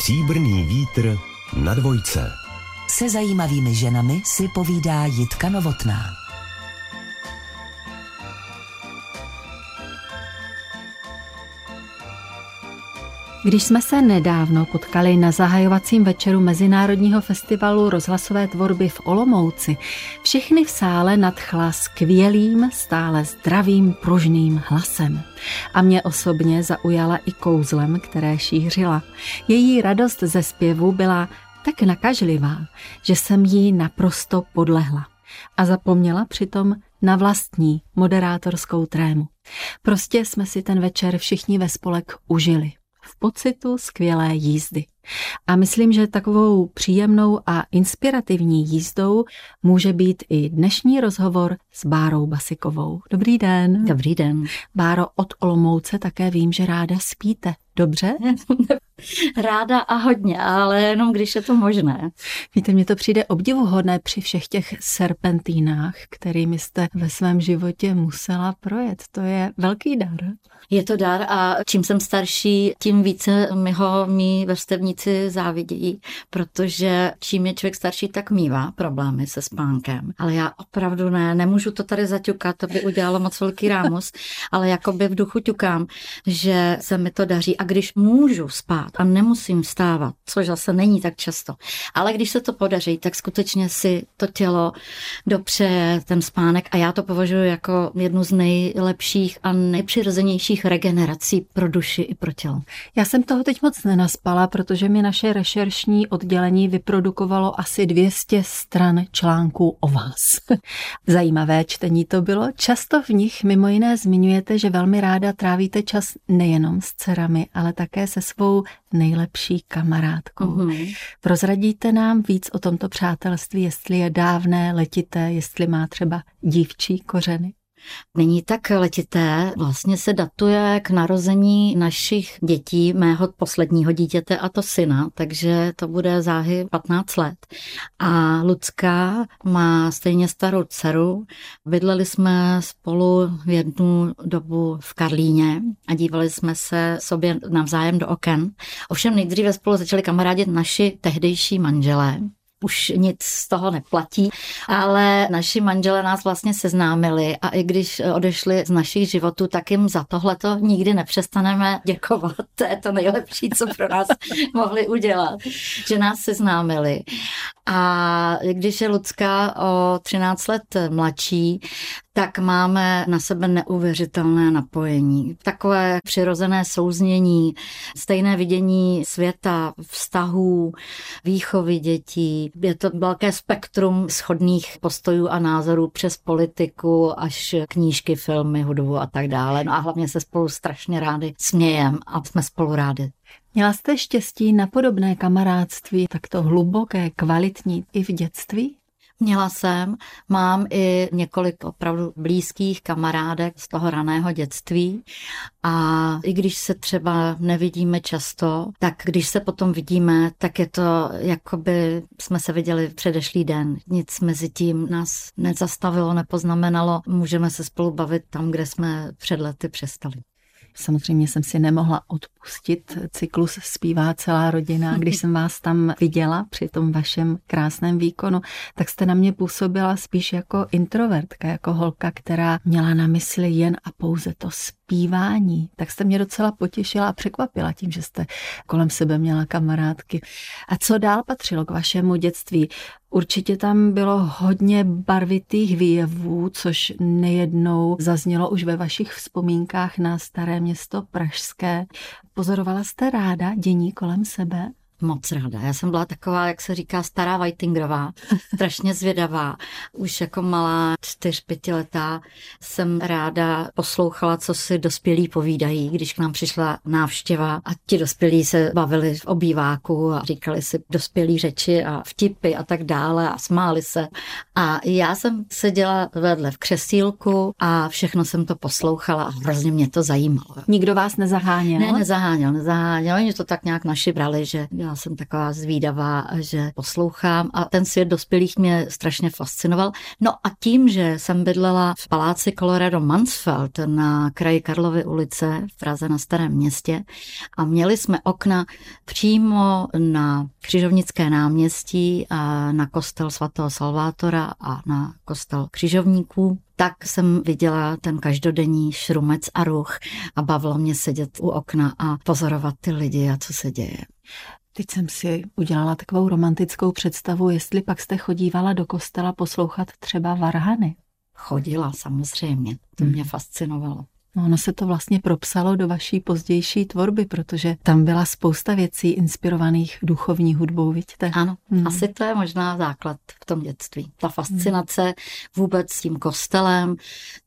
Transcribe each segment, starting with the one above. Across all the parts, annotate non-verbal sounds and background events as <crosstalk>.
Stříbrný vítr na dvojce. Se zajímavými ženami si povídá Jitka Novotná. Když jsme se nedávno potkali na zahajovacím večeru Mezinárodního festivalu rozhlasové tvorby v Olomouci, všechny v sále nadchla skvělým, stále zdravým, pružným hlasem. A mě osobně zaujala i kouzlem, které šířila. Její radost ze zpěvu byla tak nakažlivá, že jsem jí naprosto podlehla. A zapomněla přitom na vlastní moderátorskou trému. Prostě jsme si ten večer všichni ve spolek užili v pocitu skvělé jízdy. A myslím, že takovou příjemnou a inspirativní jízdou může být i dnešní rozhovor s Bárou Basikovou. Dobrý den. Dobrý den. Báro, od Olomouce také vím, že ráda spíte. Dobře? <laughs> Ráda a hodně, ale jenom když je to možné. Víte, mně to přijde obdivuhodné při všech těch serpentínách, kterými jste ve svém životě musela projet. To je velký dar. Je to dar a čím jsem starší, tím více mi ho mý vrstevníci závidějí, protože čím je člověk starší, tak mývá problémy se spánkem. Ale já opravdu ne, nemůžu to tady zaťukat, to by udělalo moc velký rámus, <laughs> ale jakoby v duchu ťukám, že se mi to daří. A když můžu spát a nemusím vstávat, což zase není tak často, ale když se to podaří, tak skutečně si to tělo dopřeje ten spánek a já to považuji jako jednu z nejlepších a nejpřirozenějších regenerací pro duši i pro tělo. Já jsem toho teď moc nenaspala, protože mi naše rešeršní oddělení vyprodukovalo asi 200 stran článků o vás. <laughs> Zajímavé čtení to bylo. Často v nich mimo jiné zmiňujete, že velmi ráda trávíte čas nejenom s dcerami, ale také se svou nejlepší kamarádkou. Mm-hmm. Prozradíte nám víc o tomto přátelství, jestli je dávné, letité, jestli má třeba dívčí kořeny? Není tak letité, vlastně se datuje k narození našich dětí, mého posledního dítěte a to syna, takže to bude záhy 15 let. A Lucka má stejně starou dceru. Bydleli jsme spolu v jednu dobu v Karlíně a dívali jsme se sobě navzájem do oken. Ovšem nejdříve spolu začali kamarádit naši tehdejší manželé už nic z toho neplatí, ale naši manžele nás vlastně seznámili a i když odešli z našich životů, tak jim za tohle to nikdy nepřestaneme děkovat. To je to nejlepší, co pro nás <laughs> mohli udělat, že nás seznámili. A když je Lucka o 13 let mladší, tak máme na sebe neuvěřitelné napojení. Takové přirozené souznění, stejné vidění světa, vztahů, výchovy dětí. Je to velké spektrum schodných postojů a názorů přes politiku až knížky, filmy, hudbu a tak dále. No a hlavně se spolu strašně rádi smějem a jsme spolu rádi. Měla jste štěstí na podobné kamarádství, takto hluboké, kvalitní i v dětství? Měla jsem, mám i několik opravdu blízkých kamarádek z toho raného dětství a i když se třeba nevidíme často, tak když se potom vidíme, tak je to jako by jsme se viděli předešlý den. Nic mezi tím nás nezastavilo, nepoznamenalo. Můžeme se spolu bavit tam, kde jsme před lety přestali. Samozřejmě jsem si nemohla odpustit. Cyklus zpívá celá rodina. <laughs> Když jsem vás tam viděla při tom vašem krásném výkonu, tak jste na mě působila spíš jako introvertka, jako holka, která měla na mysli jen a pouze to zpívání. Tak jste mě docela potěšila a překvapila tím, že jste kolem sebe měla kamarádky. A co dál patřilo k vašemu dětství? Určitě tam bylo hodně barvitých výjevů, což nejednou zaznělo už ve vašich vzpomínkách na staré město Pražské. Pozorovala jste ráda dění kolem sebe? Moc ráda. Já jsem byla taková, jak se říká, stará Whitingrová, <laughs> strašně zvědavá. Už jako malá čtyř, pětiletá jsem ráda poslouchala, co si dospělí povídají, když k nám přišla návštěva a ti dospělí se bavili v obýváku a říkali si dospělí řeči a vtipy a tak dále a smáli se. A já jsem seděla vedle v křesílku a všechno jsem to poslouchala a hrozně mě to zajímalo. Nikdo vás nezaháněl? Ne, nezaháněl, nezaháněl. Oni to tak nějak naši brali, že já Já jsem taková zvídavá, že poslouchám a ten svět dospělých mě strašně fascinoval. No a tím, že jsem bydlela v paláci Colorado Mansfeld na kraji Karlovy ulice v Praze na Starém městě a měli jsme okna přímo na Křižovnické náměstí a na kostel svatého Salvátora a na kostel křižovníků, tak jsem viděla ten každodenní šrumec a ruch a bavilo mě sedět u okna a pozorovat ty lidi a co se děje. Teď jsem si udělala takovou romantickou představu, jestli pak jste chodívala do kostela poslouchat třeba varhany. Chodila samozřejmě, to mě fascinovalo. No, ono se to vlastně propsalo do vaší pozdější tvorby, protože tam byla spousta věcí inspirovaných duchovní hudbou, vidíte? Ano, hmm. asi to je možná základ v tom dětství. Ta fascinace hmm. vůbec tím kostelem,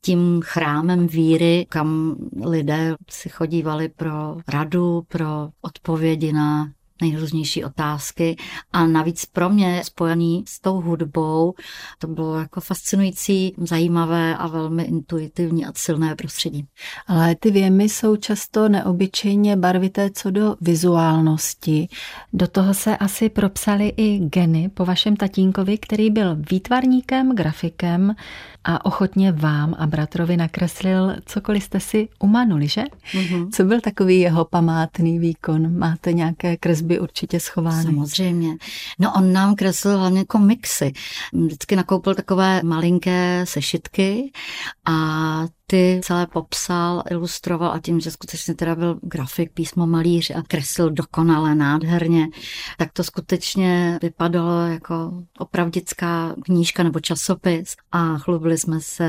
tím chrámem víry, kam lidé si chodívali pro radu, pro odpovědi na nejrůznější otázky a navíc pro mě spojený s tou hudbou, to bylo jako fascinující, zajímavé a velmi intuitivní a silné prostředí. Ale ty věmy jsou často neobyčejně barvité co do vizuálnosti. Do toho se asi propsali i geny po vašem tatínkovi, který byl výtvarníkem, grafikem a ochotně vám a bratrovi nakreslil cokoliv jste si umanuli, že? Mm-hmm. Co byl takový jeho památný výkon? Máte nějaké kresby určitě schovány? Samozřejmě. No on nám kreslil hlavně komiksy. Vždycky nakoupil takové malinké sešitky a ty celé popsal, ilustroval a tím, že skutečně teda byl grafik, písmo malíř a kreslil dokonale, nádherně, tak to skutečně vypadalo jako opravdická knížka nebo časopis a chlubili jsme se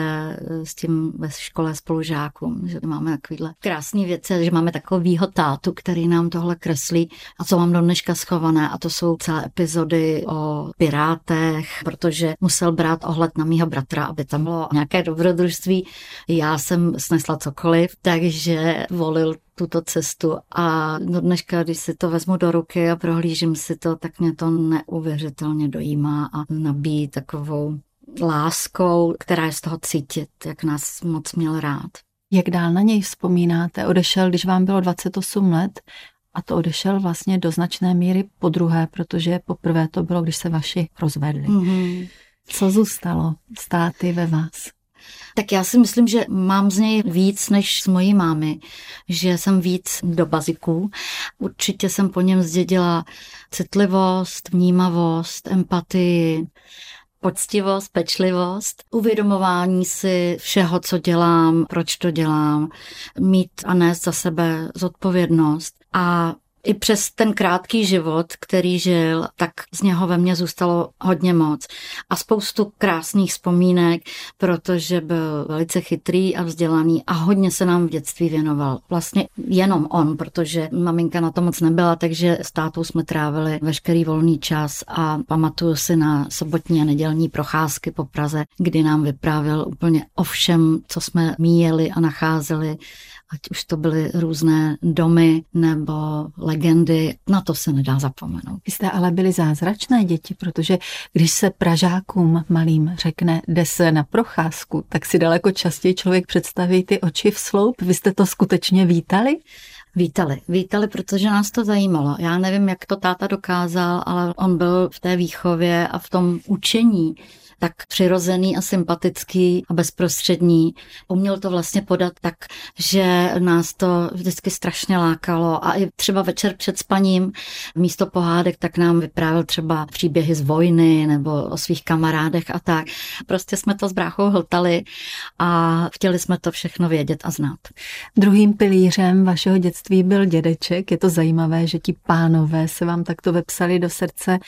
s tím ve škole spolužákům, že máme takovýhle krásné věci, že máme takovýho tátu, který nám tohle kreslí a co mám do dneška schované a to jsou celé epizody o pirátech, protože musel brát ohled na mýho bratra, aby tam bylo nějaké dobrodružství. Já já jsem snesla cokoliv, takže volil tuto cestu a do dneška, když si to vezmu do ruky a prohlížím si to, tak mě to neuvěřitelně dojímá a nabíjí takovou láskou, která je z toho cítit, jak nás moc měl rád. Jak dál na něj vzpomínáte? Odešel, když vám bylo 28 let a to odešel vlastně do značné míry po druhé, protože poprvé to bylo, když se vaši rozvedli. Mm-hmm. Co zůstalo státy ve vás? Tak já si myslím, že mám z něj víc než z mojí mámy, že jsem víc do baziků. Určitě jsem po něm zdědila citlivost, vnímavost, empatii, poctivost, pečlivost, uvědomování si všeho, co dělám, proč to dělám, mít a nést za sebe zodpovědnost a i přes ten krátký život, který žil, tak z něho ve mně zůstalo hodně moc. A spoustu krásných vzpomínek, protože byl velice chytrý a vzdělaný a hodně se nám v dětství věnoval. Vlastně jenom on, protože maminka na to moc nebyla, takže s tátou jsme trávili veškerý volný čas a pamatuju si na sobotní a nedělní procházky po Praze, kdy nám vyprávěl úplně o všem, co jsme míjeli a nacházeli ať už to byly různé domy nebo legendy, na to se nedá zapomenout. Vy jste ale byli zázračné děti, protože když se Pražákům malým řekne, jde se na procházku, tak si daleko častěji člověk představí ty oči v sloup. Vy jste to skutečně vítali? Vítali, vítali, protože nás to zajímalo. Já nevím, jak to táta dokázal, ale on byl v té výchově a v tom učení tak přirozený a sympatický a bezprostřední. Uměl to vlastně podat tak, že nás to vždycky strašně lákalo a i třeba večer před spaním místo pohádek tak nám vyprávěl třeba příběhy z vojny nebo o svých kamarádech a tak. Prostě jsme to s bráchou hltali a chtěli jsme to všechno vědět a znát. Druhým pilířem vašeho dětství byl dědeček. Je to zajímavé, že ti pánové se vám takto vepsali do srdce.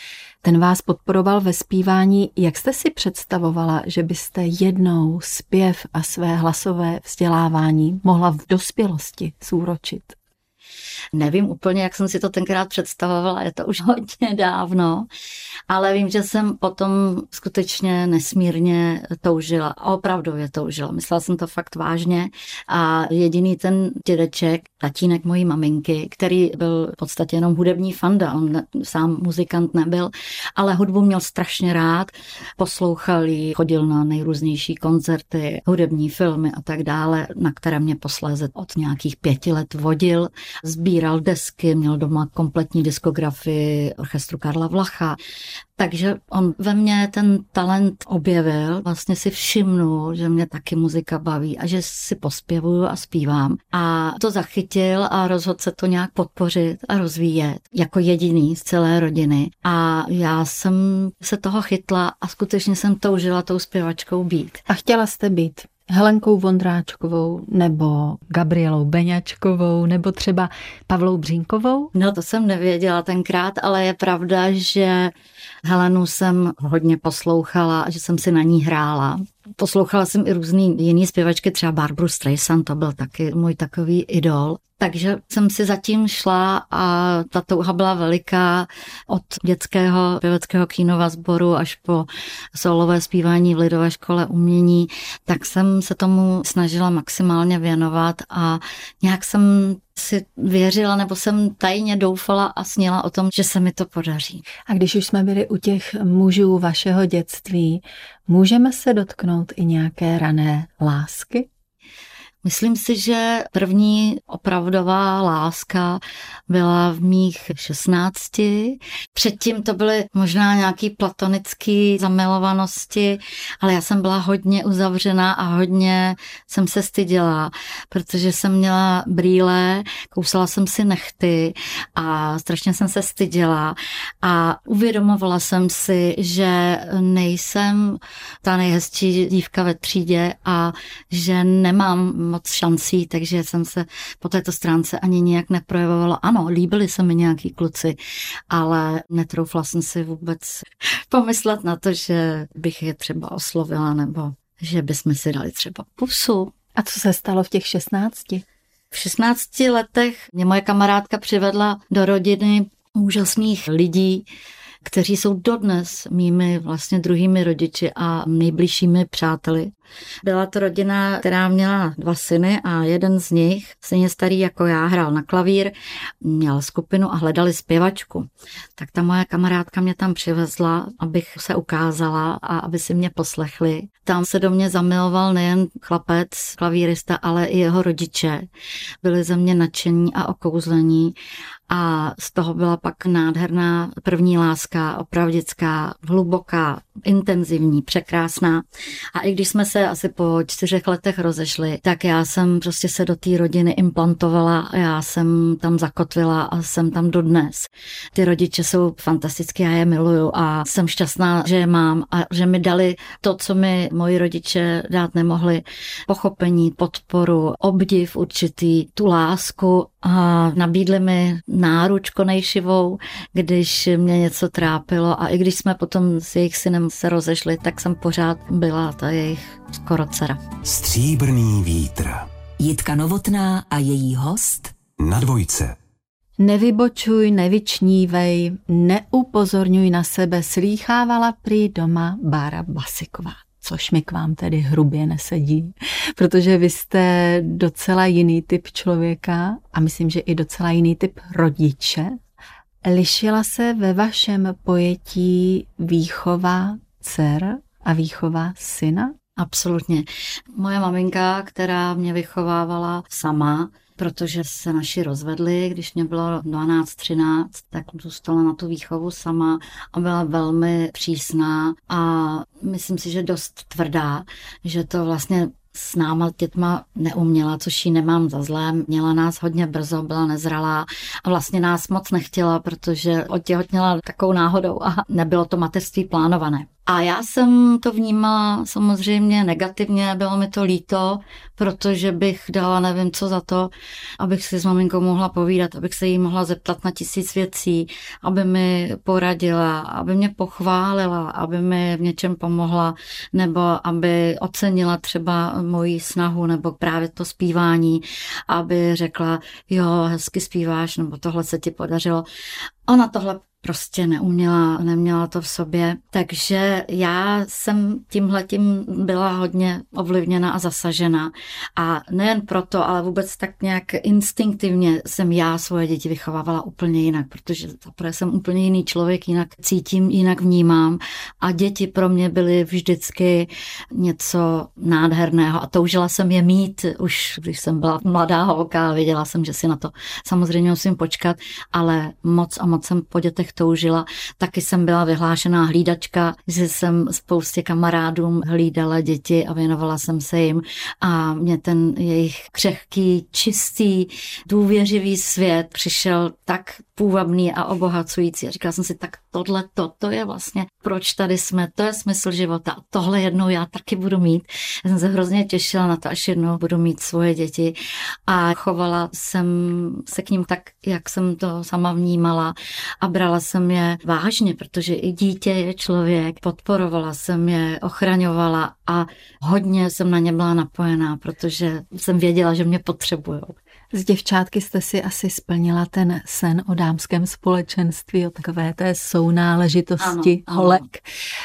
Ten vás podporoval ve zpívání. Jak jste si představovala, že byste jednou zpěv a své hlasové vzdělávání mohla v dospělosti zúročit? Nevím úplně, jak jsem si to tenkrát představovala, je to už <laughs> hodně dávno, ale vím, že jsem potom skutečně nesmírně toužila, opravdu je toužila. Myslela jsem to fakt vážně a jediný ten dědeček, tatínek mojí maminky, který byl v podstatě jenom hudební fanda, on sám muzikant nebyl, ale hudbu měl strašně rád, poslouchal ji, chodil na nejrůznější koncerty, hudební filmy a tak dále, na které mě posléze od nějakých pěti let vodil sbíral desky, měl doma kompletní diskografii orchestru Karla Vlacha. Takže on ve mně ten talent objevil, vlastně si všimnul, že mě taky muzika baví a že si pospěvuju a zpívám. A to zachytil a rozhodl se to nějak podpořit a rozvíjet jako jediný z celé rodiny. A já jsem se toho chytla a skutečně jsem toužila tou zpěvačkou být. A chtěla jste být Helenkou Vondráčkovou nebo Gabrielou Beňačkovou nebo třeba Pavlou Břínkovou? No to jsem nevěděla tenkrát, ale je pravda, že Helenu jsem hodně poslouchala a že jsem si na ní hrála. Poslouchala jsem i různý jiný zpěvačky, třeba Barbara Streisand, to byl taky můj takový idol. Takže jsem si zatím šla a ta touha byla veliká od dětského pěveckého kínova sboru až po solové zpívání v Lidové škole umění, tak jsem se tomu snažila maximálně věnovat a nějak jsem si věřila nebo jsem tajně doufala a snila o tom, že se mi to podaří. A když už jsme byli u těch mužů vašeho dětství, můžeme se dotknout i nějaké rané lásky? Myslím si, že první opravdová láska byla v mých 16. Předtím to byly možná nějaký platonický zamilovanosti, ale já jsem byla hodně uzavřená a hodně jsem se styděla, protože jsem měla brýle, kousala jsem si nechty a strašně jsem se styděla a uvědomovala jsem si, že nejsem ta nejhezčí dívka ve třídě a že nemám moc šancí, takže jsem se po této stránce ani nějak neprojevovala. Ano, líbili se mi nějaký kluci, ale netroufla jsem si vůbec <laughs> pomyslet na to, že bych je třeba oslovila nebo že bychom si dali třeba pusu. A co se stalo v těch 16? V 16 letech mě moje kamarádka přivedla do rodiny úžasných lidí, kteří jsou dodnes mými vlastně druhými rodiči a nejbližšími přáteli. Byla to rodina, která měla dva syny a jeden z nich, stejně starý jako já, hrál na klavír, měl skupinu a hledali zpěvačku. Tak ta moje kamarádka mě tam přivezla, abych se ukázala a aby si mě poslechli. Tam se do mě zamiloval nejen chlapec, klavírista, ale i jeho rodiče. Byli ze mě nadšení a okouzlení a z toho byla pak nádherná první láska, opravdická, hluboká, intenzivní, překrásná. A i když jsme se asi po čtyřech letech rozešli, tak já jsem prostě se do té rodiny implantovala a já jsem tam zakotvila a jsem tam dodnes. Ty rodiče jsou fantastické, já je miluju a jsem šťastná, že je mám a že mi dali to, co mi moji rodiče dát nemohli. Pochopení, podporu, obdiv určitý, tu lásku a nabídli mi náručko nejšivou, když mě něco trápilo a i když jsme potom s jejich synem se rozešli, tak jsem pořád byla ta jejich skoro dcera. Stříbrný vítr. Jitka Novotná a její host Na dvojce. Nevybočuj, nevyčnívej, neupozorňuj na sebe, slýchávala prý doma Bára Basiková což mi k vám tedy hrubě nesedí, protože vy jste docela jiný typ člověka a myslím, že i docela jiný typ rodiče. Lišila se ve vašem pojetí výchova dcer a výchova syna? Absolutně. Moje maminka, která mě vychovávala sama, protože se naši rozvedli, když mě bylo 12-13, tak zůstala na tu výchovu sama a byla velmi přísná a myslím si, že dost tvrdá, že to vlastně s náma dětma neuměla, což ji nemám za zlé. Měla nás hodně brzo, byla nezralá a vlastně nás moc nechtěla, protože otěhotněla takovou náhodou a nebylo to mateřství plánované. A já jsem to vnímala samozřejmě negativně, bylo mi to líto, protože bych dala nevím co za to, abych si s maminkou mohla povídat, abych se jí mohla zeptat na tisíc věcí, aby mi poradila, aby mě pochválila, aby mi v něčem pomohla, nebo aby ocenila třeba moji snahu, nebo právě to zpívání, aby řekla, jo, hezky zpíváš, nebo tohle se ti podařilo. Ona tohle prostě neuměla, neměla to v sobě. Takže já jsem tímhletím byla hodně ovlivněna a zasažena. A nejen proto, ale vůbec tak nějak instinktivně jsem já svoje děti vychovávala úplně jinak, protože zaprvé jsem úplně jiný člověk, jinak cítím, jinak vnímám. A děti pro mě byly vždycky něco nádherného a toužila jsem je mít už, když jsem byla mladá holka, věděla jsem, že si na to samozřejmě musím počkat, ale moc a moc jsem po dětech toužila. Taky jsem byla vyhlášená hlídačka, že jsem spoustě kamarádům hlídala děti a věnovala jsem se jim a mě ten jejich křehký, čistý, důvěřivý svět přišel tak půvabný a obohacující. A říkala jsem si, tak tohle, to, to je vlastně, proč tady jsme, to je smysl života. Tohle jednou já taky budu mít. Já jsem se hrozně těšila na to, až jednou budu mít svoje děti. A chovala jsem se k ním tak, jak jsem to sama vnímala a brala jsem je vážně, protože i dítě je člověk. Podporovala jsem je, ochraňovala a hodně jsem na ně byla napojená, protože jsem věděla, že mě potřebují. Z děvčátky jste si asi splnila ten sen o dámském společenství, o takové té sounáležitosti ano, holek. Ano.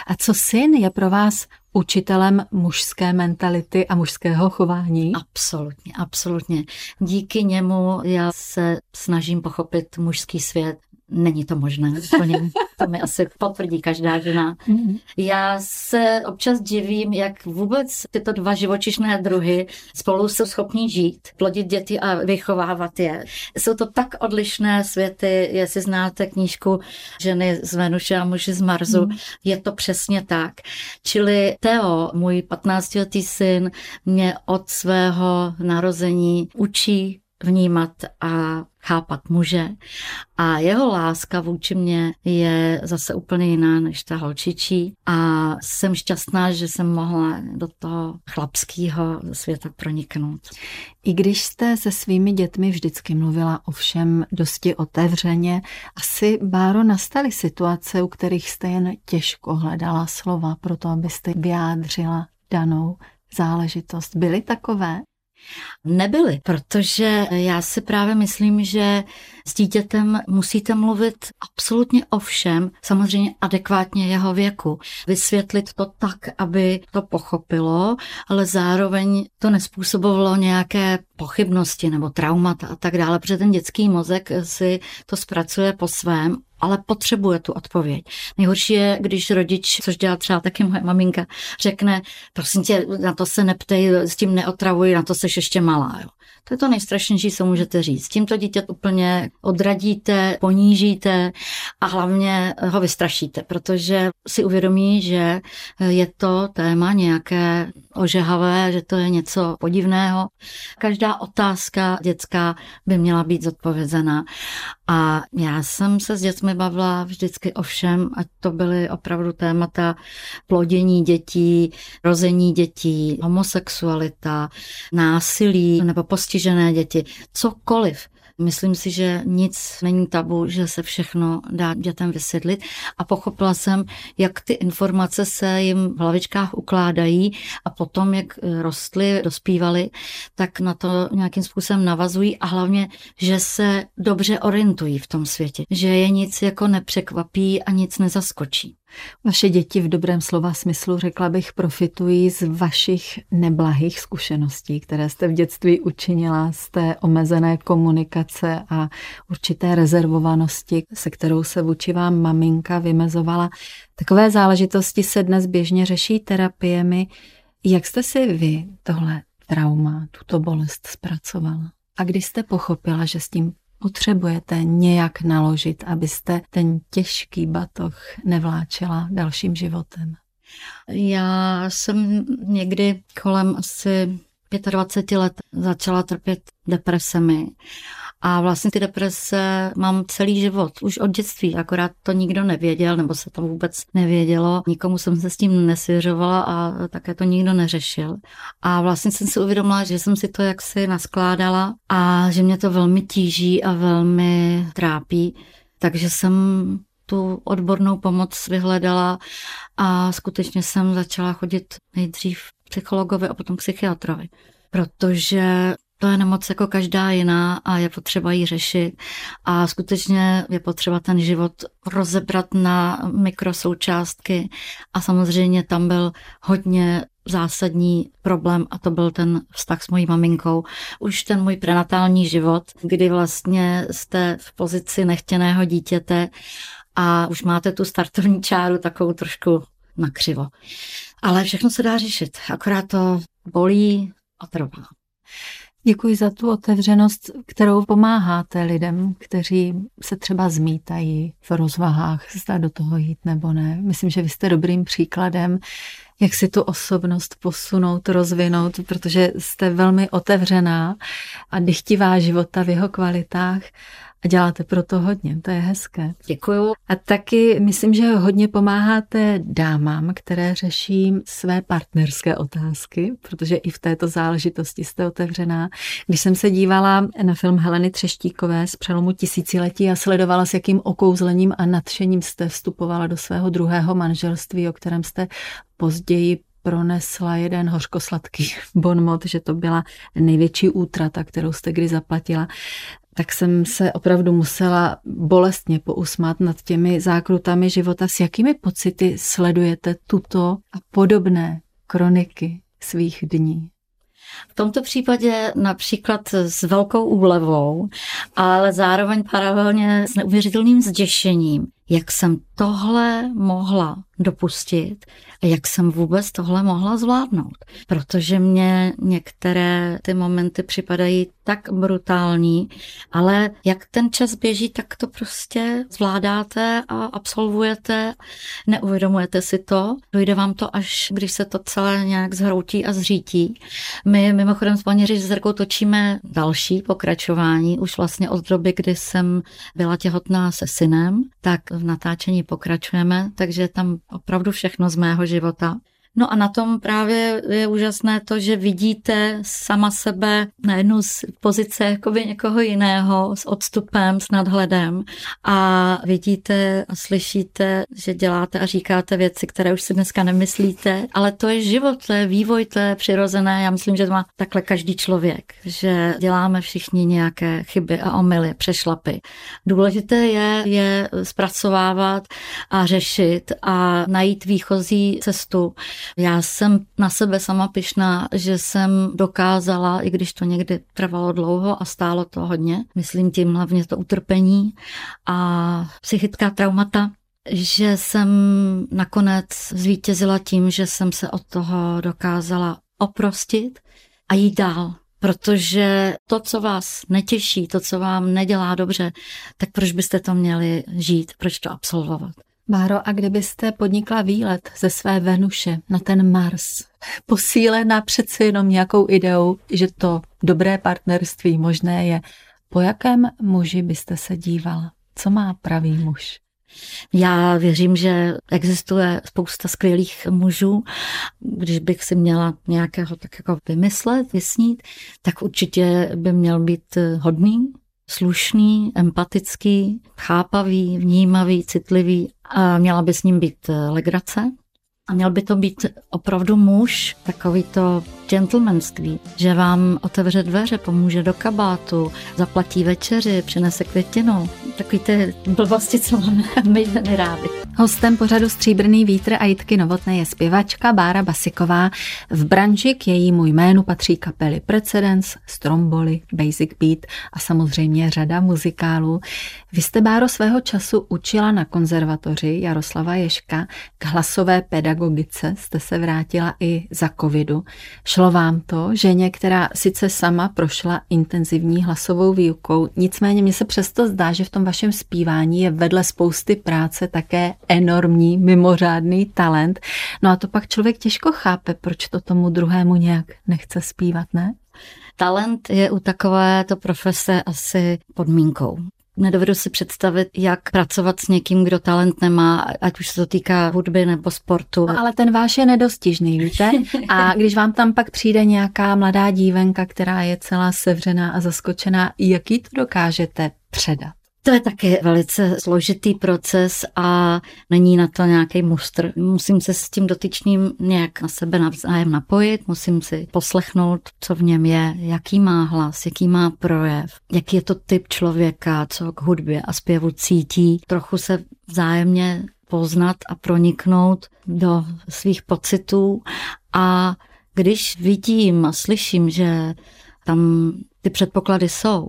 A co syn je pro vás učitelem mužské mentality a mužského chování? Absolutně, absolutně. Díky němu já se snažím pochopit mužský svět, Není to možné, úplně. to mi asi potvrdí každá žena. Mhm. Já se občas divím, jak vůbec tyto dva živočišné druhy spolu jsou schopní žít, plodit děti a vychovávat je. Jsou to tak odlišné světy, jestli znáte knížku Ženy z Venuše a muži z Marsu, mm. je to přesně tak. Čili Teo, můj 15-letý syn, mě od svého narození učí vnímat a chápat muže. A jeho láska vůči mě je zase úplně jiná než ta holčičí. A jsem šťastná, že jsem mohla do toho chlapského světa proniknout. I když jste se svými dětmi vždycky mluvila o všem dosti otevřeně, asi, Báro, nastaly situace, u kterých jste jen těžko hledala slova pro to, abyste vyjádřila danou záležitost. Byly takové? Nebyly, protože já si právě myslím, že s dítětem musíte mluvit absolutně o všem, samozřejmě adekvátně jeho věku. Vysvětlit to tak, aby to pochopilo, ale zároveň to nespůsobovalo nějaké pochybnosti nebo traumata a tak dále, protože ten dětský mozek si to zpracuje po svém ale potřebuje tu odpověď. Nejhorší je, když rodič, což dělá třeba taky moje maminka, řekne, prosím tě, na to se neptej, s tím neotravuj, na to seš ještě malá. Jo. To je to nejstrašnější, co můžete říct. Tímto dítě úplně odradíte, ponížíte a hlavně ho vystrašíte, protože si uvědomí, že je to téma nějaké ožehavé, že to je něco podivného. Každá otázka dětská by měla být zodpovězena. A já jsem se s dětmi bavila vždycky o všem, ať to byly opravdu témata plodění dětí, rození dětí, homosexualita, násilí nebo postižené děti, cokoliv. Myslím si, že nic není tabu, že se všechno dá dětem vysvětlit a pochopila jsem, jak ty informace se jim v hlavičkách ukládají a potom, jak rostly, dospívali, tak na to nějakým způsobem navazují a hlavně, že se dobře orientují v tom světě, že je nic jako nepřekvapí a nic nezaskočí. Vaše děti v dobrém slova smyslu, řekla bych, profitují z vašich neblahých zkušeností, které jste v dětství učinila, z té omezené komunikace a určité rezervovanosti, se kterou se vůči vám maminka vymezovala. Takové záležitosti se dnes běžně řeší terapiemi. Jak jste si vy tohle trauma, tuto bolest zpracovala? A když jste pochopila, že s tím potřebujete nějak naložit, abyste ten těžký batoh nevláčela dalším životem? Já jsem někdy kolem asi 25 let začala trpět depresemi a vlastně ty deprese mám celý život, už od dětství, akorát to nikdo nevěděl, nebo se to vůbec nevědělo. Nikomu jsem se s tím nesvěřovala a také to nikdo neřešil. A vlastně jsem si uvědomila, že jsem si to jaksi naskládala a že mě to velmi tíží a velmi trápí. Takže jsem tu odbornou pomoc vyhledala a skutečně jsem začala chodit nejdřív psychologovi a potom psychiatrovi. Protože to je nemoc jako každá jiná a je potřeba ji řešit. A skutečně je potřeba ten život rozebrat na mikrosoučástky. A samozřejmě tam byl hodně zásadní problém a to byl ten vztah s mojí maminkou. Už ten můj prenatální život, kdy vlastně jste v pozici nechtěného dítěte a už máte tu startovní čáru takovou trošku nakřivo. Ale všechno se dá řešit, akorát to bolí a trvá. Děkuji za tu otevřenost, kterou pomáháte lidem, kteří se třeba zmítají v rozvahách, zda do toho jít nebo ne. Myslím, že vy jste dobrým příkladem, jak si tu osobnost posunout, rozvinout, protože jste velmi otevřená a dychtivá života v jeho kvalitách a děláte pro to hodně, to je hezké. Děkuju. A taky myslím, že hodně pomáháte dámám, které řeší své partnerské otázky, protože i v této záležitosti jste otevřená. Když jsem se dívala na film Heleny Třeštíkové z přelomu tisíciletí a sledovala, s jakým okouzlením a nadšením jste vstupovala do svého druhého manželství, o kterém jste později pronesla jeden hořkosladký <laughs> bonmot, že to byla největší útrata, kterou jste kdy zaplatila tak jsem se opravdu musela bolestně pousmát nad těmi zákrutami života. S jakými pocity sledujete tuto a podobné kroniky svých dní? V tomto případě například s velkou úlevou, ale zároveň paralelně s neuvěřitelným zděšením, jak jsem tohle mohla dopustit a jak jsem vůbec tohle mohla zvládnout. Protože mě některé ty momenty připadají tak brutální, ale jak ten čas běží, tak to prostě zvládáte a absolvujete, neuvědomujete si to, dojde vám to až, když se to celé nějak zhroutí a zřítí. My mimochodem s paní režisérkou točíme další pokračování, už vlastně od doby, kdy jsem byla těhotná se synem, tak v natáčení pokračujeme, takže tam opravdu všechno z mého života. No a na tom právě je úžasné to, že vidíte sama sebe na jednu z pozice jakoby někoho jiného s odstupem, s nadhledem a vidíte a slyšíte, že děláte a říkáte věci, které už si dneska nemyslíte, ale to je život, to je vývoj, to je přirozené. Já myslím, že to má takhle každý člověk, že děláme všichni nějaké chyby a omily, přešlapy. Důležité je je zpracovávat a řešit a najít výchozí cestu já jsem na sebe sama pyšná, že jsem dokázala, i když to někdy trvalo dlouho a stálo to hodně, myslím tím hlavně to utrpení a psychická traumata, že jsem nakonec zvítězila tím, že jsem se od toho dokázala oprostit a jít dál. Protože to, co vás netěší, to, co vám nedělá dobře, tak proč byste to měli žít, proč to absolvovat? Máro, a kdybyste podnikla výlet ze své Venuše na ten Mars, posílená přece jenom nějakou ideou, že to dobré partnerství možné je, po jakém muži byste se dívala? Co má pravý muž? Já věřím, že existuje spousta skvělých mužů. Když bych si měla nějakého tak jako vymyslet, vysnít, tak určitě by měl být hodný, slušný, empatický, chápavý, vnímavý, citlivý a měla by s ním být eh, legrace. A měl by to být opravdu muž, takový to gentlemanství, že vám otevře dveře, pomůže do kabátu, zaplatí večeři, přinese květinu. Takový ty blbosti, co máme my ženy rádi. Hostem pořadu Stříbrný vítr a Jitky Novotné je zpěvačka Bára Basiková. V branži k jejímu jménu patří kapely Precedence, Stromboli, Basic Beat a samozřejmě řada muzikálů. Vy jste, Báro, svého času učila na konzervatoři Jaroslava Ješka k hlasové pedagogice. Jste se vrátila i za covidu. Šlo vám to, ženě, která sice sama prošla intenzivní hlasovou výukou, nicméně mně se přesto zdá, že v tom vašem zpívání je vedle spousty práce také enormní, mimořádný talent. No a to pak člověk těžko chápe, proč to tomu druhému nějak nechce zpívat, ne? Talent je u takovéto profese asi podmínkou. Nedovedu si představit, jak pracovat s někým, kdo talent nemá, ať už se to týká hudby nebo sportu. No, ale ten váš je nedostižný, víte? A <laughs> když vám tam pak přijde nějaká mladá dívenka, která je celá sevřená a zaskočená, jaký to dokážete předat? To je taky velice složitý proces a není na to nějaký mustr. Musím se s tím dotyčným nějak na sebe navzájem napojit, musím si poslechnout, co v něm je, jaký má hlas, jaký má projev, jaký je to typ člověka, co k hudbě a zpěvu cítí. Trochu se vzájemně poznat a proniknout do svých pocitů a když vidím a slyším, že tam ty předpoklady jsou,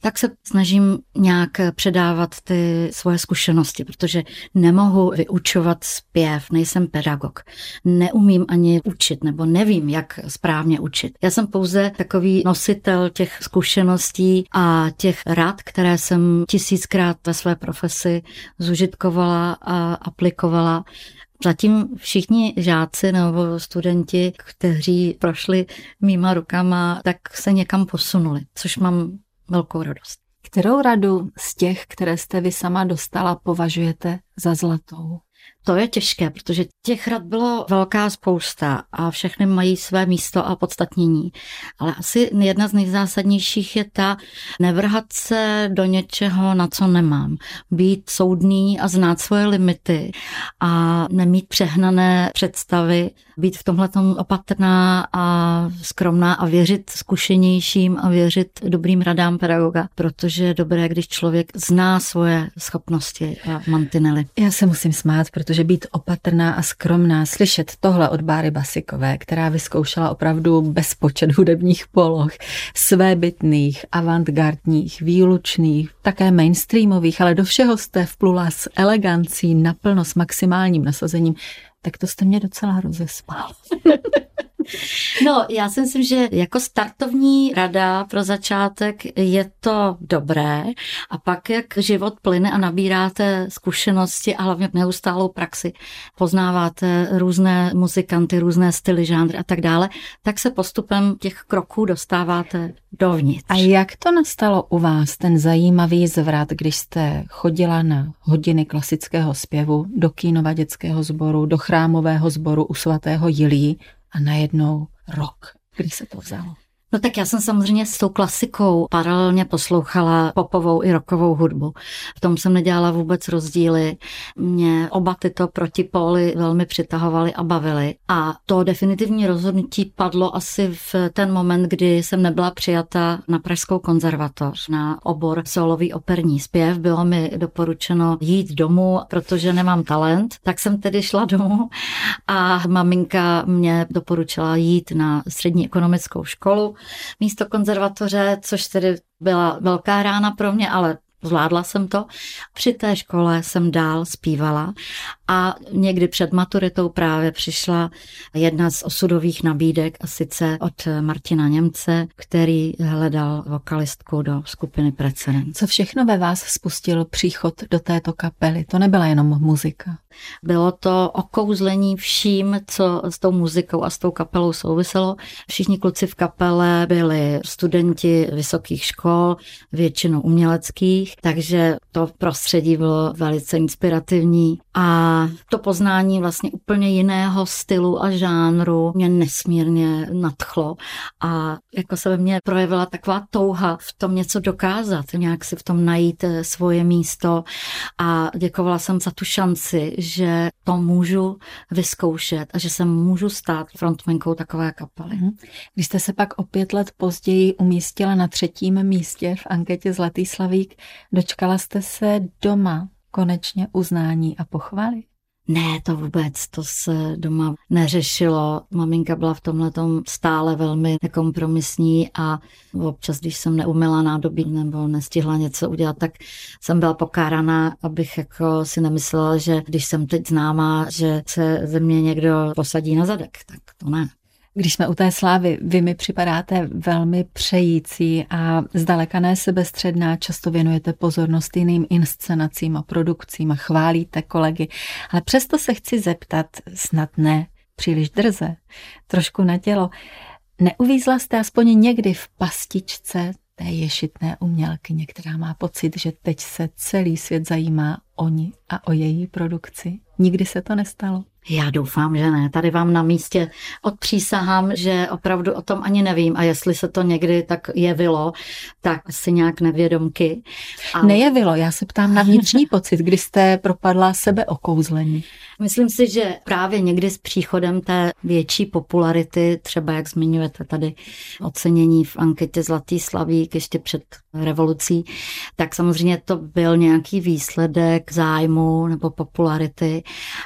tak se snažím nějak předávat ty svoje zkušenosti, protože nemohu vyučovat zpěv, nejsem pedagog. Neumím ani učit, nebo nevím, jak správně učit. Já jsem pouze takový nositel těch zkušeností a těch rad, které jsem tisíckrát ve své profesi zužitkovala a aplikovala Zatím všichni žáci nebo studenti, kteří prošli mýma rukama, tak se někam posunuli, což mám velkou radost. Kterou radu z těch, které jste vy sama dostala, považujete za zlatou? To je těžké, protože těch rad bylo velká spousta a všechny mají své místo a podstatnění. Ale asi jedna z nejzásadnějších je ta nevrhat se do něčeho, na co nemám. Být soudný a znát svoje limity a nemít přehnané představy, být v tomhle opatrná a skromná a věřit zkušenějším a věřit dobrým radám pedagoga, protože je dobré, když člověk zná svoje schopnosti a mantinely. Já se musím smát, protože být opatrná a skromná, slyšet tohle od Báry Basikové, která vyzkoušela opravdu bezpočet hudebních poloh, svébytných, avantgardních, výlučných, také mainstreamových, ale do všeho jste vplula s elegancí, naplno s maximálním nasazením, tak to jste mě docela rozespal. <laughs> No, já si myslím, že jako startovní rada pro začátek je to dobré a pak, jak život plyne a nabíráte zkušenosti a hlavně neustálou praxi, poznáváte různé muzikanty, různé styly, žánry a tak dále, tak se postupem těch kroků dostáváte dovnitř. A jak to nastalo u vás, ten zajímavý zvrat, když jste chodila na hodiny klasického zpěvu do kínova dětského sboru, do chrámového sboru u svatého Jilí a najednou rok. Kdy se to vzalo? No tak já jsem samozřejmě s tou klasikou paralelně poslouchala popovou i rokovou hudbu. V tom jsem nedělala vůbec rozdíly. Mě oba tyto protipóly velmi přitahovaly a bavily. A to definitivní rozhodnutí padlo asi v ten moment, kdy jsem nebyla přijata na Pražskou konzervatoř na obor solový operní zpěv. Bylo mi doporučeno jít domů, protože nemám talent. Tak jsem tedy šla domů a maminka mě doporučila jít na střední ekonomickou školu místo konzervatoře, což tedy byla velká rána pro mě, ale Zvládla jsem to. Při té škole jsem dál zpívala a někdy před maturitou právě přišla jedna z osudových nabídek a sice od Martina Němce, který hledal vokalistku do skupiny Precedent. Co všechno ve vás spustil příchod do této kapely? To nebyla jenom muzika. Bylo to okouzlení vším, co s tou muzikou a s tou kapelou souviselo. Všichni kluci v kapele byli studenti vysokých škol, většinou uměleckých, takže to prostředí bylo velice inspirativní. A to poznání vlastně úplně jiného stylu a žánru mě nesmírně nadchlo. A jako se ve mně projevila taková touha v tom něco dokázat, nějak si v tom najít eh, svoje místo. A děkovala jsem za tu šanci, že to můžu vyzkoušet a že se můžu stát frontmenkou takové kapely. Mhm. Když jste se pak o pět let později umístila na třetím místě v anketě Zlatý slavík, dočkala jste se doma konečně uznání a pochvaly? Ne, to vůbec, to se doma neřešilo. Maminka byla v tomhle stále velmi nekompromisní a občas, když jsem neumila nádobí nebo nestihla něco udělat, tak jsem byla pokáraná, abych jako si nemyslela, že když jsem teď známá, že se ze mě někdo posadí na zadek, tak to ne. Když jsme u té slávy, vy mi připadáte velmi přející a zdaleka ne sebestředná, často věnujete pozornost jiným inscenacím a produkcím a chválíte kolegy, ale přesto se chci zeptat, snad ne příliš drze, trošku na tělo, neuvízla jste aspoň někdy v pastičce té ješitné umělkyně, která má pocit, že teď se celý svět zajímá o ní a o její produkci? Nikdy se to nestalo? Já doufám, že ne. Tady vám na místě odpřísahám, že opravdu o tom ani nevím a jestli se to někdy tak jevilo, tak si nějak nevědomky. Ale... Nejevilo, já se ptám na vnitřní pocit, kdy jste propadla sebe okouzlení. Myslím si, že právě někdy s příchodem té větší popularity, třeba jak zmiňujete tady ocenění v anketě Zlatý slavík ještě před revolucí, tak samozřejmě to byl nějaký výsledek zájmu nebo popularity.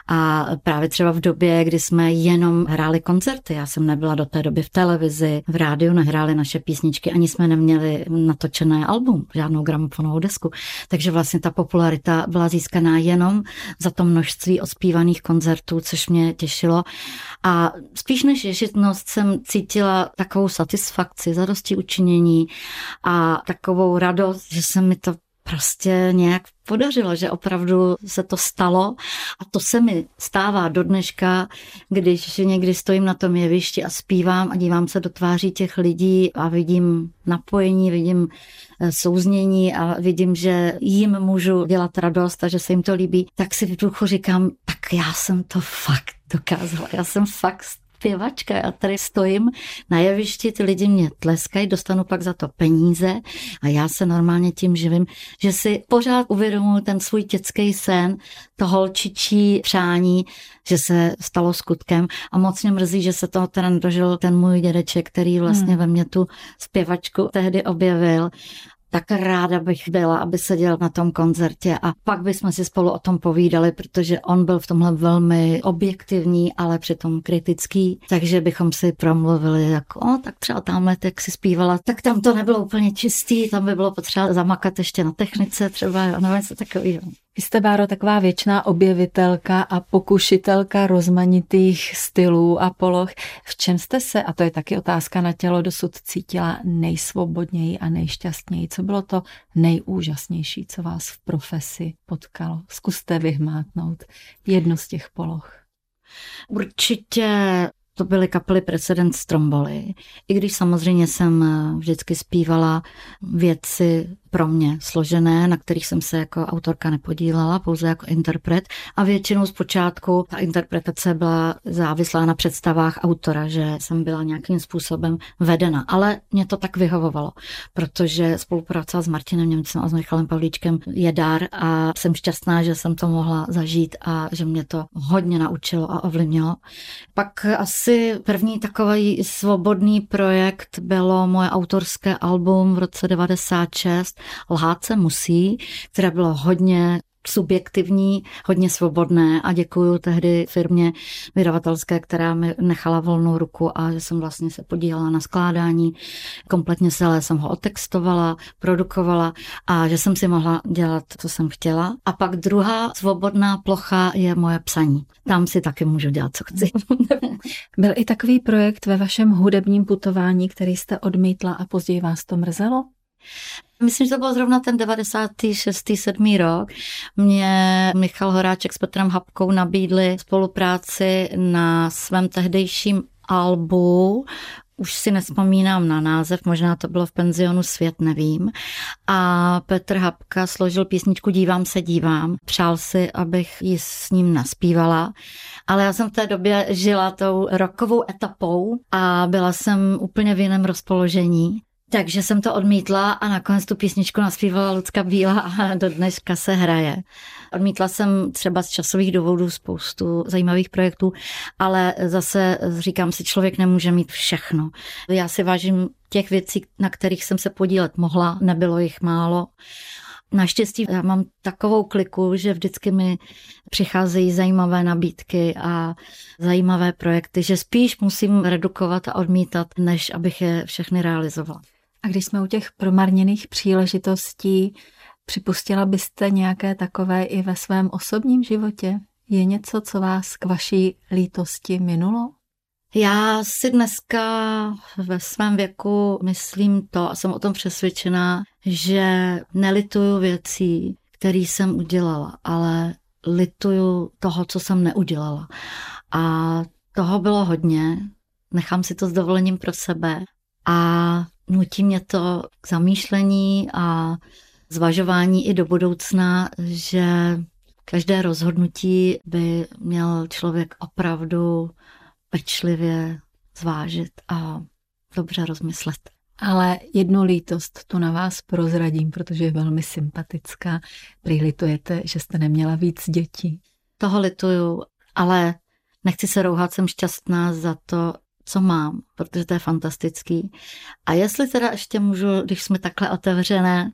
A právě třeba v době, kdy jsme jenom hráli koncerty, já jsem nebyla do té doby v televizi, v rádiu nehráli naše písničky, ani jsme neměli natočené album, žádnou gramofonovou desku, takže vlastně ta popularita byla získaná jenom za to množství ospívaných koncertů, což mě těšilo. A spíš než ješitnost jsem cítila takovou satisfakci, zadosti učinění a takovou radost, že se mi to prostě nějak podařilo, že opravdu se to stalo. A to se mi stává do dneška, když někdy stojím na tom jevišti a zpívám a dívám se do tváří těch lidí a vidím napojení, vidím eh, souznění a vidím, že jim můžu dělat radost a že se jim to líbí, tak si v duchu říkám, tak já jsem to fakt dokázala, já jsem fakt zpěvačka, já tady stojím na jevišti, ty lidi mě tleskají, dostanu pak za to peníze a já se normálně tím živím, že si pořád uvědomuji ten svůj dětský sen, to holčičí přání, že se stalo skutkem a moc mě mrzí, že se toho teda nedožil ten můj dědeček, který vlastně hmm. ve mně tu zpěvačku tehdy objevil tak ráda bych byla, aby seděl na tom koncertě a pak bychom si spolu o tom povídali, protože on byl v tomhle velmi objektivní, ale přitom kritický, takže bychom si promluvili jako, o, tak třeba tamhle, jak si zpívala, tak tam to nebylo úplně čistý, tam by bylo potřeba zamakat ještě na technice třeba, nevím, co takového. Vy jste, Báro, taková věčná objevitelka a pokušitelka rozmanitých stylů a poloh. V čem jste se, a to je taky otázka na tělo, dosud cítila nejsvobodněji a nejšťastněji? Co bylo to nejúžasnější, co vás v profesi potkalo? Zkuste vyhmátnout jednu z těch poloh. Určitě to byly kapely Precedent Stromboli. I když samozřejmě jsem vždycky zpívala věci pro mě složené, na kterých jsem se jako autorka nepodílela, pouze jako interpret. A většinou zpočátku ta interpretace byla závislá na představách autora, že jsem byla nějakým způsobem vedena. Ale mě to tak vyhovovalo, protože spolupráce s Martinem Němcem a s Michalem Pavlíčkem je dar a jsem šťastná, že jsem to mohla zažít a že mě to hodně naučilo a ovlivnilo. Pak asi první takový svobodný projekt bylo moje autorské album v roce 96 Lhát se musí, které bylo hodně subjektivní, hodně svobodné a děkuju tehdy firmě vydavatelské, která mi nechala volnou ruku a že jsem vlastně se podílela na skládání. Kompletně celé jsem ho otextovala, produkovala a že jsem si mohla dělat, co jsem chtěla. A pak druhá svobodná plocha je moje psaní. Tam si taky můžu dělat, co chci. <laughs> Byl i takový projekt ve vašem hudebním putování, který jste odmítla a později vás to mrzelo? Myslím, že to byl zrovna ten 96. 7. rok. Mě Michal Horáček s Petrem Hapkou nabídli spolupráci na svém tehdejším albu už si nespomínám na název, možná to bylo v penzionu Svět, nevím. A Petr Hapka složil písničku Dívám se, dívám. Přál si, abych ji s ním naspívala. Ale já jsem v té době žila tou rokovou etapou a byla jsem úplně v jiném rozpoložení. Takže jsem to odmítla a nakonec tu písničku naspívala Lucka Bílá a do dneška se hraje. Odmítla jsem třeba z časových důvodů spoustu zajímavých projektů, ale zase říkám si, člověk nemůže mít všechno. Já si vážím těch věcí, na kterých jsem se podílet mohla, nebylo jich málo. Naštěstí já mám takovou kliku, že vždycky mi přicházejí zajímavé nabídky a zajímavé projekty, že spíš musím redukovat a odmítat, než abych je všechny realizovala. A když jsme u těch promarněných příležitostí, připustila byste nějaké takové i ve svém osobním životě? Je něco, co vás k vaší lítosti minulo? Já si dneska ve svém věku myslím to a jsem o tom přesvědčená, že nelituju věcí, které jsem udělala, ale lituju toho, co jsem neudělala. A toho bylo hodně, nechám si to s dovolením pro sebe a nutí mě to k zamýšlení a zvažování i do budoucna, že každé rozhodnutí by měl člověk opravdu pečlivě zvážit a dobře rozmyslet. Ale jednu lítost tu na vás prozradím, protože je velmi sympatická. Prý litujete, že jste neměla víc dětí. Toho lituju, ale nechci se rouhat, jsem šťastná za to, co mám, protože to je fantastický. A jestli teda ještě můžu, když jsme takhle otevřené,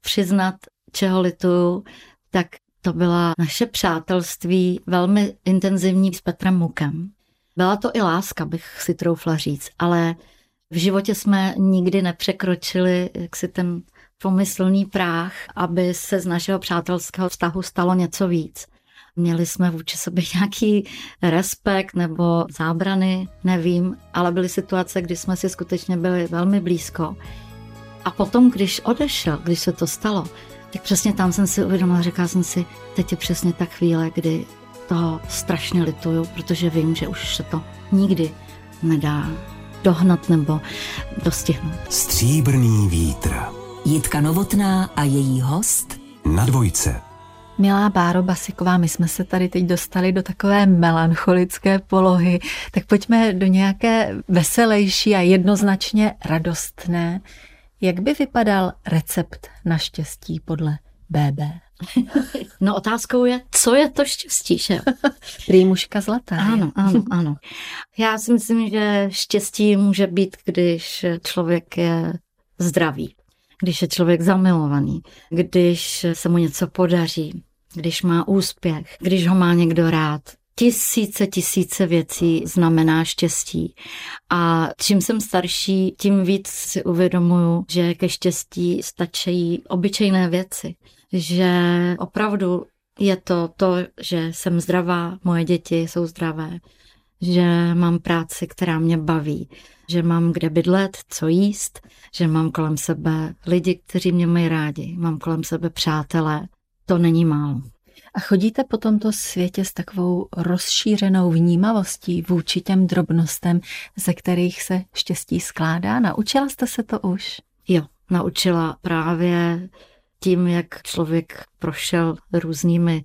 přiznat, čeho lituju, tak to byla naše přátelství velmi intenzivní s Petrem Mukem. Byla to i láska, bych si troufla říct, ale v životě jsme nikdy nepřekročili jaksi ten pomyslný práh, aby se z našeho přátelského vztahu stalo něco víc. Měli jsme vůči sobě <laughs> nějaký respekt nebo zábrany, nevím, ale byly situace, kdy jsme si skutečně byli velmi blízko. A potom, když odešel, když se to stalo, tak přesně tam jsem si uvědomila, říkala jsem si, teď je přesně ta chvíle, kdy toho strašně lituju, protože vím, že už se to nikdy nedá dohnat nebo dostihnout. Stříbrný vítr. Jitka Novotná a její host Na dvojce. Milá Báro Basiková, my jsme se tady teď dostali do takové melancholické polohy, tak pojďme do nějaké veselější a jednoznačně radostné. Jak by vypadal recept na štěstí podle BB? No otázkou je, co je to štěstí, že? <laughs> Prýmuška zlatá. Ano, ano, ano. Já si myslím, že štěstí může být, když člověk je zdravý, když je člověk zamilovaný, když se mu něco podaří, když má úspěch, když ho má někdo rád. Tisíce, tisíce věcí znamená štěstí. A čím jsem starší, tím víc si uvědomuju, že ke štěstí stačí obyčejné věci. Že opravdu je to to, že jsem zdravá, moje děti jsou zdravé, že mám práci, která mě baví, že mám kde bydlet, co jíst, že mám kolem sebe lidi, kteří mě mají rádi, mám kolem sebe přátelé. To není málo. A chodíte po tomto světě s takovou rozšířenou vnímavostí vůči těm drobnostem, ze kterých se štěstí skládá? Naučila jste se to už? Jo, naučila právě tím, jak člověk prošel různými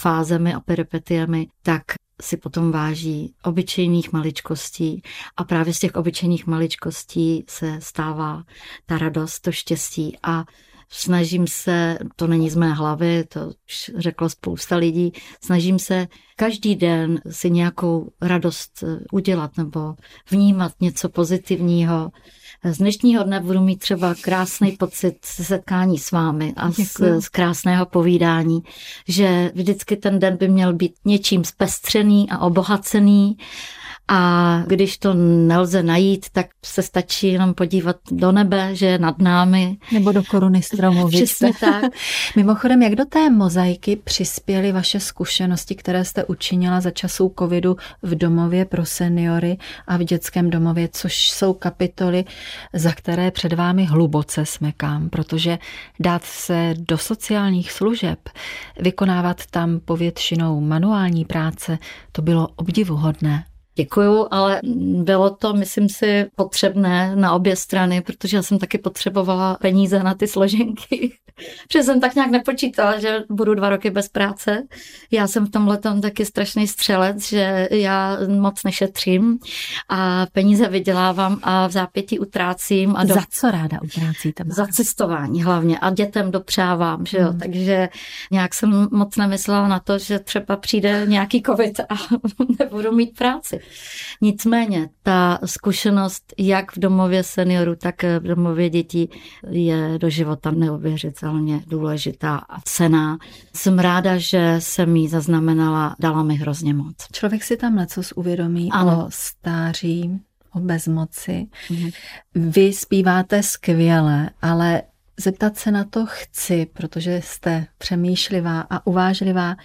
fázemi a peripetiemi, tak si potom váží obyčejných maličkostí a právě z těch obyčejných maličkostí se stává ta radost, to štěstí a snažím se, to není z mé hlavy, to už řeklo spousta lidí, snažím se každý den si nějakou radost udělat nebo vnímat něco pozitivního, z dnešního dne budu mít třeba krásný pocit setkání s vámi a z, z krásného povídání, že vždycky ten den by měl být něčím zpestřený a obohacený a když to nelze najít, tak se stačí jenom podívat do nebe, že je nad námi. Nebo do koruny stromu. Přesně tak. <laughs> Mimochodem, jak do té mozaiky přispěly vaše zkušenosti, které jste učinila za časů covidu v domově pro seniory a v dětském domově, což jsou kapitoly, za které před vámi hluboce smekám, protože dát se do sociálních služeb, vykonávat tam povětšinou manuální práce, to bylo obdivuhodné. Děkuju, ale bylo to, myslím si, potřebné na obě strany, protože já jsem taky potřebovala peníze na ty složenky. <laughs> Protože jsem tak nějak nepočítala, že budu dva roky bez práce. Já jsem v tomhle taky strašný střelec, že já moc nešetřím a peníze vydělávám a v zápětí utrácím. A do... Za co ráda utrácíte? Za cestování hlavně a dětem dopřávám, že jo. Hmm. Takže nějak jsem moc nemyslela na to, že třeba přijde nějaký covid a <laughs> nebudu mít práci. Nicméně ta zkušenost jak v domově seniorů, tak v domově dětí je do života neuvěřitelně důležitá a cená. Jsem ráda, že jsem ji zaznamenala, dala mi hrozně moc. Člověk si tam něco uvědomí ano. o stáří, o bezmoci. Mhm. Vy zpíváte skvěle, ale zeptat se na to chci, protože jste přemýšlivá a uvážlivá.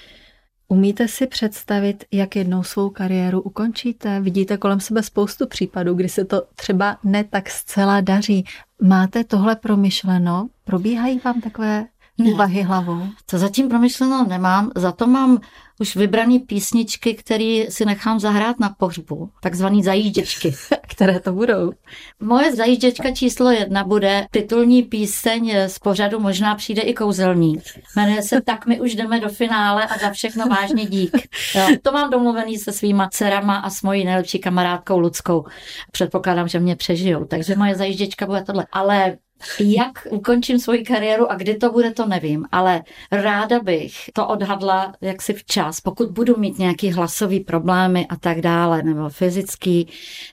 Umíte si představit, jak jednou svou kariéru ukončíte? Vidíte kolem sebe spoustu případů, kdy se to třeba ne tak zcela daří. Máte tohle promyšleno? Probíhají vám takové úvahy hlavou? To zatím promyšleno nemám, za to mám už vybrané písničky, které si nechám zahrát na pohřbu, takzvaný zajížděčky. <laughs> Které to budou? Moje zajížděčka číslo jedna bude titulní píseň z pořadu Možná přijde i kouzelník. Jmenuje se Tak my už jdeme do finále a za všechno vážně dík. Jo, to mám domluvený se svýma dcerama a s mojí nejlepší kamarádkou Ludskou. Předpokládám, že mě přežijou, takže moje zajížděčka bude tohle. Ale jak ukončím svoji kariéru a kdy to bude, to nevím, ale ráda bych to odhadla jaksi včas. Pokud budu mít nějaký hlasový problémy a tak dále, nebo fyzický,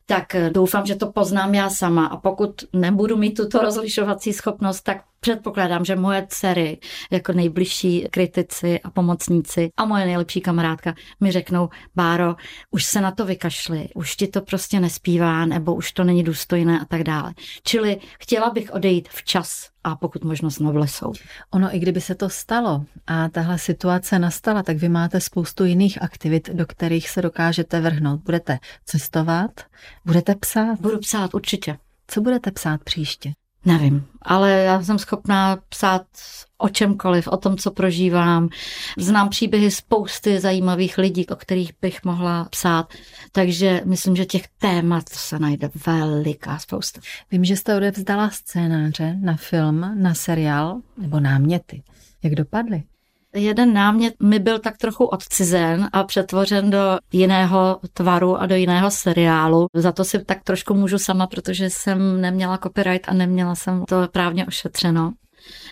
tak doufám, že to poznám já sama. A pokud nebudu mít tuto rozlišovací schopnost, tak Předpokládám, že moje dcery, jako nejbližší kritici a pomocníci a moje nejlepší kamarádka mi řeknou, Báro, už se na to vykašli, už ti to prostě nespívá, nebo už to není důstojné a tak dále. Čili chtěla bych odejít včas a pokud možno znovu lesou. Ono, i kdyby se to stalo a tahle situace nastala, tak vy máte spoustu jiných aktivit, do kterých se dokážete vrhnout. Budete cestovat, budete psát? Budu psát určitě. Co budete psát příště? Nevím, ale já jsem schopná psát o čemkoliv, o tom, co prožívám. Znám příběhy spousty zajímavých lidí, o kterých bych mohla psát, takže myslím, že těch témat se najde veliká spousta. Vím, že jste odevzdala scénáře na film, na seriál nebo náměty. Jak dopadly? Jeden námět mi byl tak trochu odcizen a přetvořen do jiného tvaru a do jiného seriálu. Za to si tak trošku můžu sama, protože jsem neměla copyright a neměla jsem to právně ošetřeno.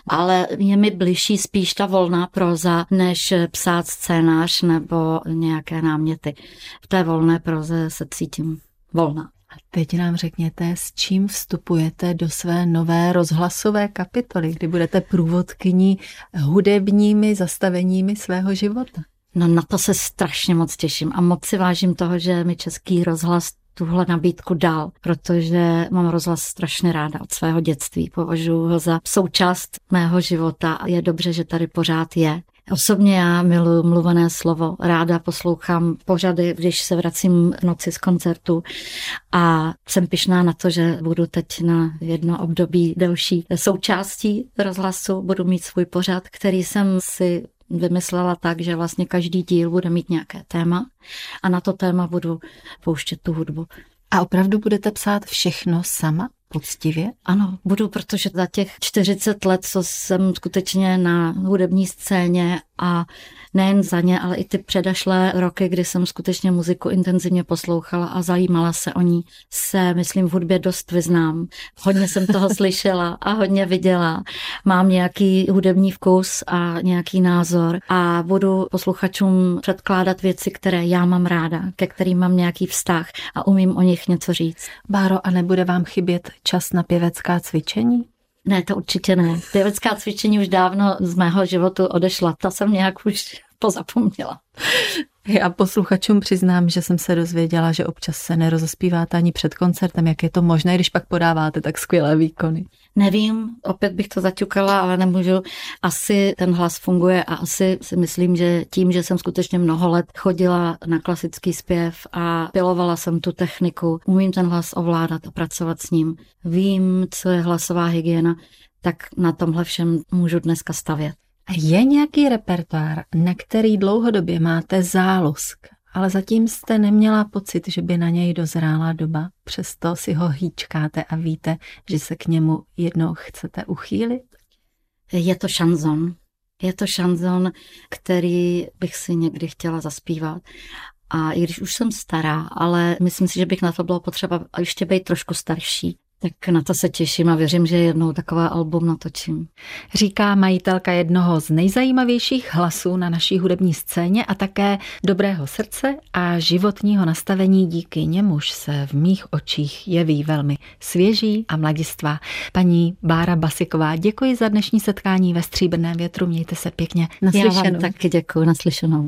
Ale je mi bližší spíš ta volná proza, než psát scénář nebo nějaké náměty. V té volné proze se cítím volná. A teď nám řekněte, s čím vstupujete do své nové rozhlasové kapitoly, kdy budete průvodkyní hudebními zastaveními svého života. No na to se strašně moc těším a moc si vážím toho, že mi Český rozhlas tuhle nabídku dal, protože mám rozhlas strašně ráda od svého dětství. Považuji ho za součást mého života a je dobře, že tady pořád je. Osobně já miluji mluvené slovo, ráda poslouchám pořady, když se vracím v noci z koncertu a jsem pišná na to, že budu teď na jedno období delší součástí rozhlasu, budu mít svůj pořad, který jsem si vymyslela tak, že vlastně každý díl bude mít nějaké téma a na to téma budu pouštět tu hudbu. A opravdu budete psát všechno sama? Poctivě? Ano, budu, protože za těch 40 let, co jsem skutečně na hudební scéně a nejen za ně, ale i ty předašlé roky, kdy jsem skutečně muziku intenzivně poslouchala a zajímala se o ní, se, myslím, v hudbě dost vyznám. Hodně jsem toho <laughs> slyšela a hodně viděla. Mám nějaký hudební vkus a nějaký názor a budu posluchačům předkládat věci, které já mám ráda, ke kterým mám nějaký vztah a umím o nich něco říct. Báro, a nebude vám chybět čas na pěvecká cvičení? Ne, to určitě ne. Pěvecká cvičení už dávno z mého životu odešla. Ta jsem nějak už pozapomněla. Já posluchačům přiznám, že jsem se dozvěděla, že občas se nerozospíváte ani před koncertem. Jak je to možné, když pak podáváte tak skvělé výkony? Nevím, opět bych to zaťukala, ale nemůžu. Asi ten hlas funguje a asi si myslím, že tím, že jsem skutečně mnoho let chodila na klasický zpěv a pilovala jsem tu techniku, umím ten hlas ovládat a pracovat s ním. Vím, co je hlasová hygiena, tak na tomhle všem můžu dneska stavět. Je nějaký repertoár, na který dlouhodobě máte zálusk, ale zatím jste neměla pocit, že by na něj dozrála doba, přesto si ho hýčkáte a víte, že se k němu jednou chcete uchýlit? Je to šanzon. Je to šanzon, který bych si někdy chtěla zaspívat. A i když už jsem stará, ale myslím si, že bych na to bylo potřeba ještě být trošku starší. Tak na to se těším a věřím, že jednou takové album natočím. Říká majitelka jednoho z nejzajímavějších hlasů na naší hudební scéně a také dobrého srdce a životního nastavení, díky němuž se v mých očích jeví velmi svěží a mladistvá. Paní Bára Basiková, děkuji za dnešní setkání ve Stříbrném větru. Mějte se pěkně naslyšenou. Já vám taky děkuji naslyšenou.